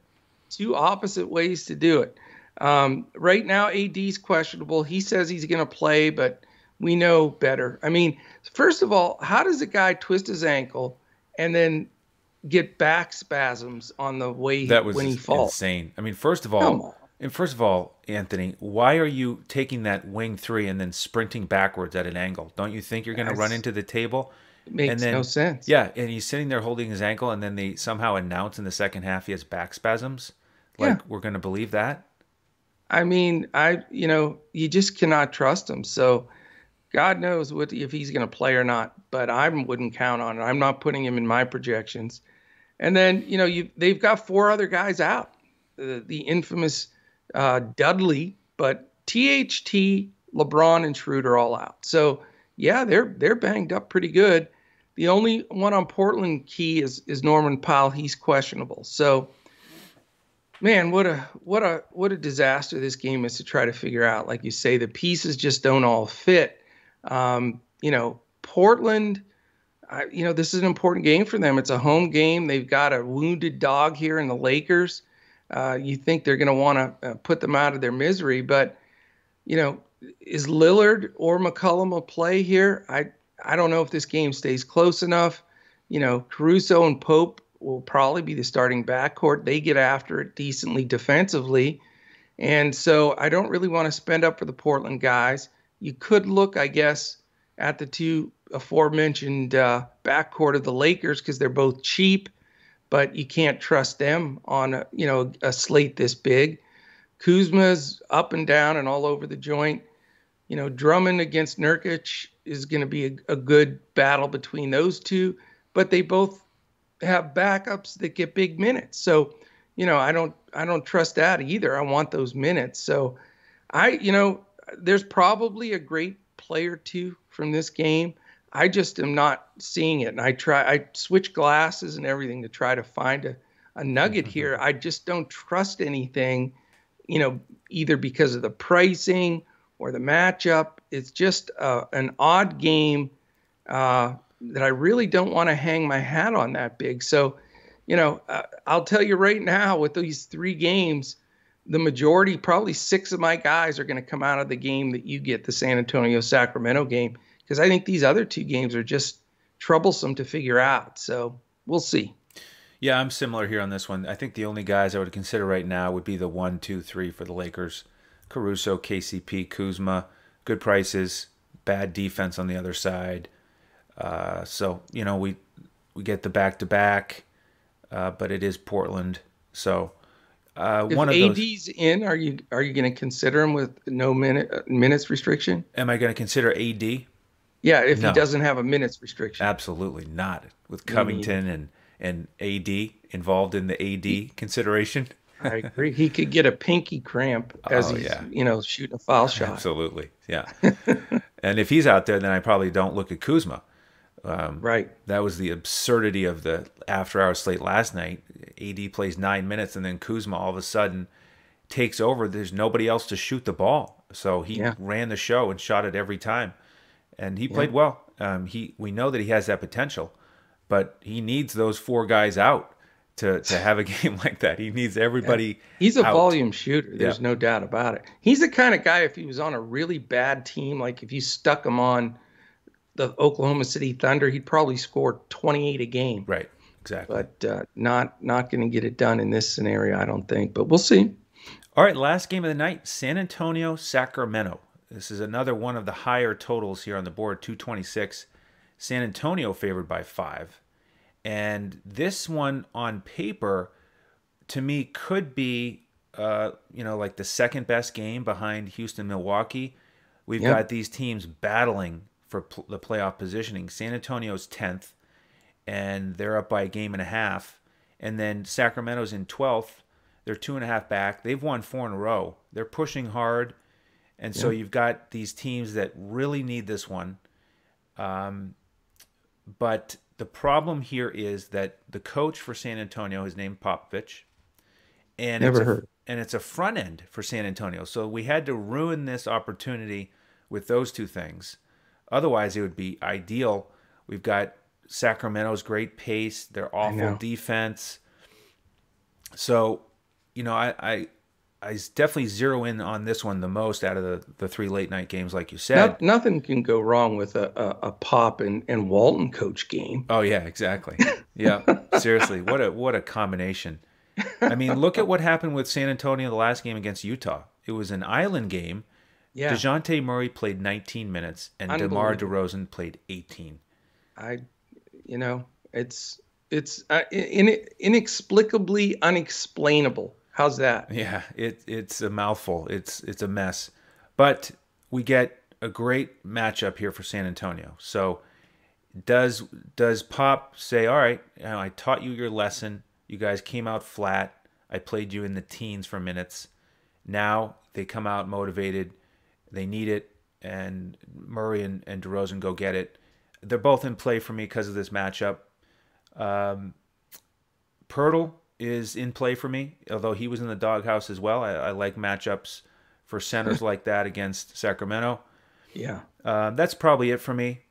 Speaker 2: Two opposite ways to do it. Um, right now, AD's questionable. He says he's going to play, but we know better. I mean, first of all, how does a guy twist his ankle and then get back spasms on the way
Speaker 1: that was
Speaker 2: when he falls?
Speaker 1: Insane. I mean, first of all, and first of all, Anthony, why are you taking that wing three and then sprinting backwards at an angle? Don't you think you're going to run into the table?
Speaker 2: It makes
Speaker 1: and then,
Speaker 2: no sense.
Speaker 1: Yeah, and he's sitting there holding his ankle, and then they somehow announce in the second half he has back spasms. Like yeah. we're going to believe that?
Speaker 2: I mean, I you know you just cannot trust him. So God knows what if he's going to play or not. But I wouldn't count on it. I'm not putting him in my projections. And then you know you they've got four other guys out. The, the infamous uh, Dudley, but THT, LeBron, and Schroeder all out. So yeah, they're they're banged up pretty good. The only one on Portland key is is Norman Powell. He's questionable. So man, what a what a what a disaster this game is to try to figure out. Like you say, the pieces just don't all fit. Um, you know, Portland. I, you know, this is an important game for them. It's a home game. They've got a wounded dog here in the Lakers uh, you think they're going to want to uh, put them out of their misery. But, you know, is Lillard or McCollum a play here? I I don't know if this game stays close enough. You know, Caruso and Pope will probably be the starting backcourt. They get after it decently defensively. And so I don't really want to spend up for the Portland guys. You could look, I guess, at the two aforementioned uh, backcourt of the Lakers because they're both cheap but you can't trust them on a, you know a slate this big. Kuzma's up and down and all over the joint. You know, Drummond against Nurkic is going to be a, a good battle between those two, but they both have backups that get big minutes. So, you know, I don't I don't trust that either. I want those minutes. So, I you know, there's probably a great player too from this game. I just am not seeing it. And I try, I switch glasses and everything to try to find a, a nugget mm-hmm. here. I just don't trust anything, you know, either because of the pricing or the matchup. It's just uh, an odd game uh, that I really don't want to hang my hat on that big. So, you know, uh, I'll tell you right now with these three games, the majority, probably six of my guys are going to come out of the game that you get, the San Antonio Sacramento game because I think these other two games are just troublesome to figure out. So we'll see.
Speaker 1: Yeah, I'm similar here on this one. I think the only guys I would consider right now would be the one, two, three for the Lakers: Caruso, KCP, Kuzma. Good prices, bad defense on the other side. Uh, so you know we we get the back to back, but it is Portland. So uh,
Speaker 2: if
Speaker 1: one of
Speaker 2: AD's those, in, are you are you going to consider him with no minute uh, minutes restriction?
Speaker 1: Am I going to consider AD?
Speaker 2: Yeah, if no. he doesn't have a minutes restriction.
Speaker 1: Absolutely not. With Covington and and AD involved in the AD he, consideration.
Speaker 2: I agree. He could get a pinky cramp as oh, he's yeah. you know shooting a foul shot.
Speaker 1: Absolutely, yeah. and if he's out there, then I probably don't look at Kuzma.
Speaker 2: Um, right.
Speaker 1: That was the absurdity of the after hour slate last night. AD plays nine minutes, and then Kuzma all of a sudden takes over. There's nobody else to shoot the ball, so he yeah. ran the show and shot it every time and he played yeah. well. Um, he we know that he has that potential, but he needs those four guys out to to have a game like that. He needs everybody. Yeah.
Speaker 2: He's a
Speaker 1: out.
Speaker 2: volume shooter. There's no doubt about it. He's the kind of guy if he was on a really bad team, like if you stuck him on the Oklahoma City Thunder, he'd probably score 28 a game.
Speaker 1: Right. Exactly.
Speaker 2: But uh, not not going to get it done in this scenario, I don't think. But we'll see.
Speaker 1: All right, last game of the night: San Antonio, Sacramento. This is another one of the higher totals here on the board 226. San Antonio favored by five. And this one on paper, to me, could be, uh, you know, like the second best game behind Houston Milwaukee. We've yep. got these teams battling for the playoff positioning. San Antonio's 10th, and they're up by a game and a half. and then Sacramento's in 12th. They're two and a half back. They've won four in a row. They're pushing hard, and so you've got these teams that really need this one. Um, but the problem here is that the coach for San Antonio is named Popovich, and
Speaker 2: Never
Speaker 1: it's a,
Speaker 2: heard.
Speaker 1: and it's a front end for San Antonio. So we had to ruin this opportunity with those two things. Otherwise, it would be ideal. We've got Sacramento's great pace, their awful defense. So, you know, I, I I definitely zero in on this one the most out of the, the three late night games, like you said.
Speaker 2: No, nothing can go wrong with a, a, a Pop and, and Walton coach game.
Speaker 1: Oh yeah, exactly. Yeah, seriously, what a what a combination. I mean, look at what happened with San Antonio the last game against Utah. It was an island game.
Speaker 2: Yeah,
Speaker 1: Dejounte Murray played 19 minutes, and DeMar. DeRozan played 18.
Speaker 2: I, you know, it's it's uh, in, inexplicably unexplainable. How's that?
Speaker 1: Yeah, it it's a mouthful. It's it's a mess. But we get a great matchup here for San Antonio. So does does Pop say, "All right, you know, I taught you your lesson. You guys came out flat. I played you in the teens for minutes. Now they come out motivated. They need it, and Murray and, and DeRozan go get it. They're both in play for me because of this matchup. Um, Poeltl is in play for me, although he was in the doghouse as well. I, I like matchups for centers like that against Sacramento.
Speaker 2: Yeah,
Speaker 1: Um, that's probably it for me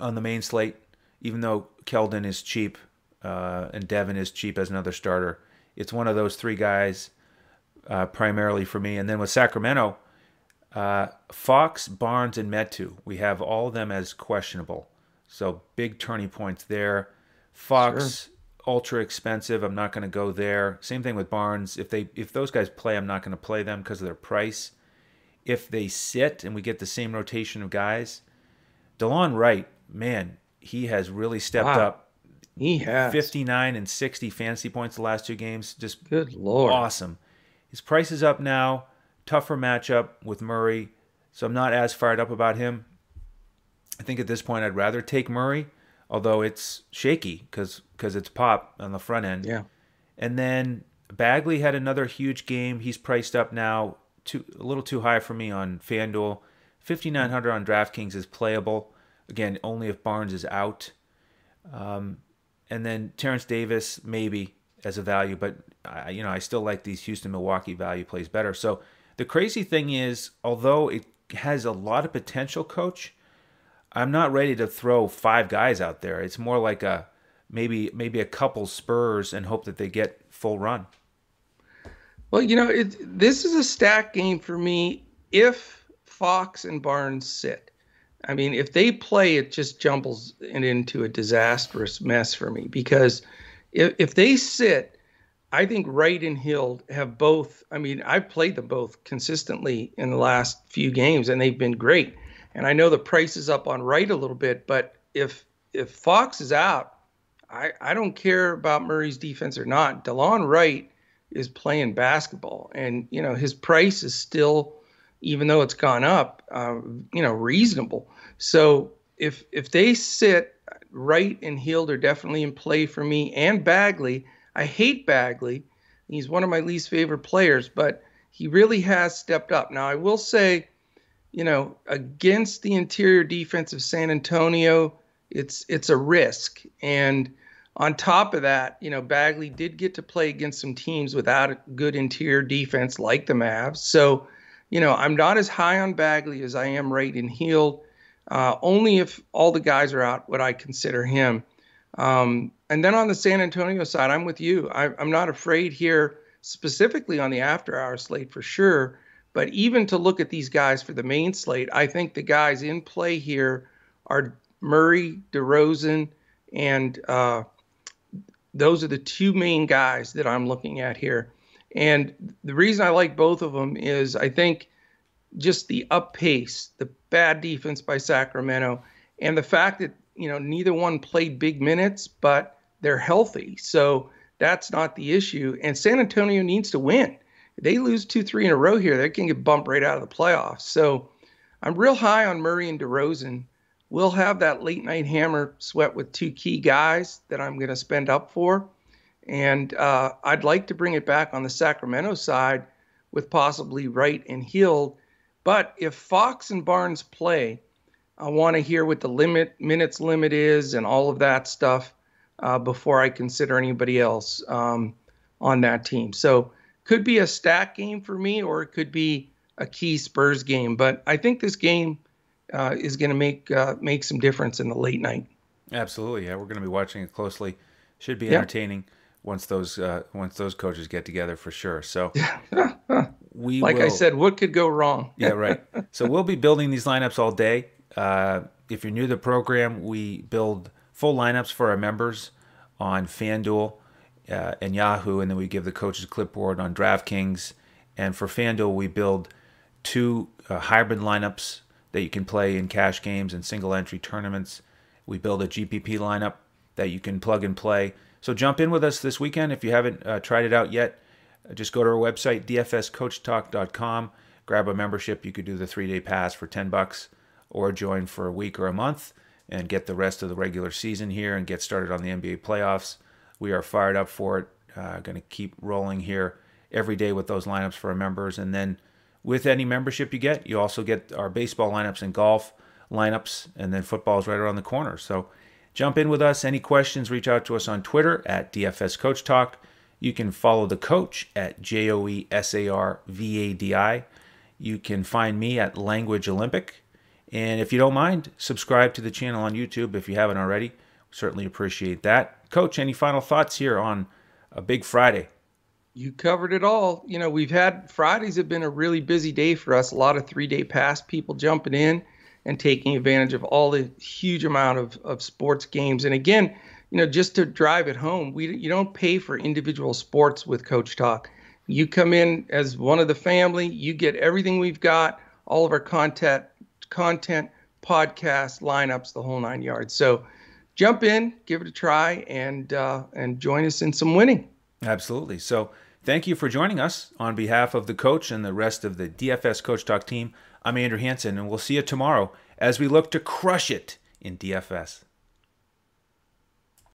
Speaker 1: on the main slate. Even though Keldon is cheap uh, and Devin is cheap as another starter, it's one of those three guys uh, primarily for me. And then with Sacramento, uh, Fox, Barnes, and Metu, we have all of them as questionable. So big turning points there. Fox, ultra expensive. I'm not going to go there. Same thing with Barnes. If they if those guys play, I'm not going to play them because of their price if they sit and we get the same rotation of guys, DeLon Wright, man, he has really stepped
Speaker 2: Wow.
Speaker 1: up.
Speaker 2: he has.
Speaker 1: 59 and 60 fantasy points the last two games. Just
Speaker 2: Good lord.
Speaker 1: awesome. His price is up now. Tougher matchup with Murray. So I'm not as fired up about him. I think at this point I'd rather take Murray, although it's shaky because it's pop on the front end.
Speaker 2: Yeah.
Speaker 1: And then Bagley had another huge game. He's priced up now, too, a little too high for me on FanDuel. 5,900 on DraftKings is playable. Again, only if Barnes is out. Um, and then Terrence Davis, maybe as a value, but I, you know I still like these Houston Milwaukee value plays better. So the crazy thing is, although it has a lot of potential, coach, I'm not ready to throw five guys out there. It's more like a maybe maybe a couple Spurs and hope that they get full run.
Speaker 2: Well, you know, it, this is a stack game for me if Fox and Barnes sit. I mean, if they play, it just jumbles it into a disastrous mess for me because if, if they sit, I think Wright and Hield have both. I mean, I've played them both consistently in the last few games, and they've been great. And I know the price is up on Wright a little bit, but if if Fox is out, I, I don't care about Murray's defense or not. DeLon Wright is playing basketball, and you know his price is still, even though it's gone up, uh, you know reasonable. So if if they sit, Wright and Hield are definitely in play for me, and Bagley. I hate Bagley. He's one of my least favorite players, but he really has stepped up. Now I will say, you know, against the interior defense of San Antonio, it's it's a risk. And on top of that, you know, Bagley did get to play against some teams without a good interior defense like the Mavs. So, you know, I'm not as high on Bagley as I am and Hield. Uh, only if all the guys are out would I consider him. Um, and then on the San Antonio side, I'm with you. I, I'm not afraid here, specifically on the after hour slate for sure. But even to look at these guys for the main slate, I think the guys in play here are Murray, DeRozan, and uh, those are the two main guys that I'm looking at here. And the reason I like both of them is I think just the up pace, the bad defense by Sacramento, and the fact that you know neither one played big minutes, but they're healthy. So that's not the issue. And San Antonio needs to win. If they lose two, three in a row here, they can get bumped right out of the playoffs. So I'm real high on Murray and DeRozan. We'll have that late night hammer sweat with two key guys that I'm going to spend up for. And uh, I'd like to bring it back on the Sacramento side with possibly Wright and Hield. But if Fox and Barnes play, I want to hear what the limit minutes limit is and all of that stuff uh, before I consider anybody else um, on that team. So could be a stack game for me, or it could be a key Spurs game. But I think this game uh, is going to make uh, make some difference in the late night.
Speaker 1: Absolutely, yeah, we're going to be watching it closely. Should be entertaining once those uh, once those coaches get together for sure. So
Speaker 2: we like will, I said, what could go wrong?
Speaker 1: yeah, right. So we'll be building these lineups all day. Uh, if you're new to the program, we build full lineups for our members on FanDuel uh, and Yahoo, and then we give the coaches clipboard on DraftKings. And for FanDuel, we build two uh, hybrid lineups that you can play in cash games and single entry tournaments. We build a GPP lineup that you can plug and play. So jump in with us this weekend if you haven't uh, tried it out yet. Uh, just go to our website dfscoachtalk.com, grab a membership. You could do the three day pass for ten bucks, or join for a week or a month and get the rest of the regular season here and get started on the NBA playoffs. We are fired up for it. Uh, going to keep rolling here every day with those lineups for our members. And then with any membership you get, you also get our baseball lineups and golf lineups. And then football is right around the corner. So jump in with us. Any questions, reach out to us on Twitter at DFS Coach Talk. You can follow the coach at J O E S A R V A D I. You can find me at Language Olympic. And if you don't mind, subscribe to the channel on YouTube if you haven't already. Certainly appreciate that. Coach, any final thoughts here on a big Friday?
Speaker 2: You covered it all. You know, we've had Fridays have been a really busy day for us. A lot of three day pass people jumping in and taking advantage of all the huge amount of, of sports games. And again, you know, just to drive it home, we you don't pay for individual sports with Coach Talk. You come in as one of the family, you get everything we've got, all of our content content, podcast, lineups, the whole nine yards. So jump in, give it a try, and uh, and join us in some winning.
Speaker 1: Absolutely. So thank you for joining us on behalf of the coach and the rest of the DFS Coach Talk team. I'm Andrew Hanson, and we'll see you tomorrow as we look to crush it in DFS.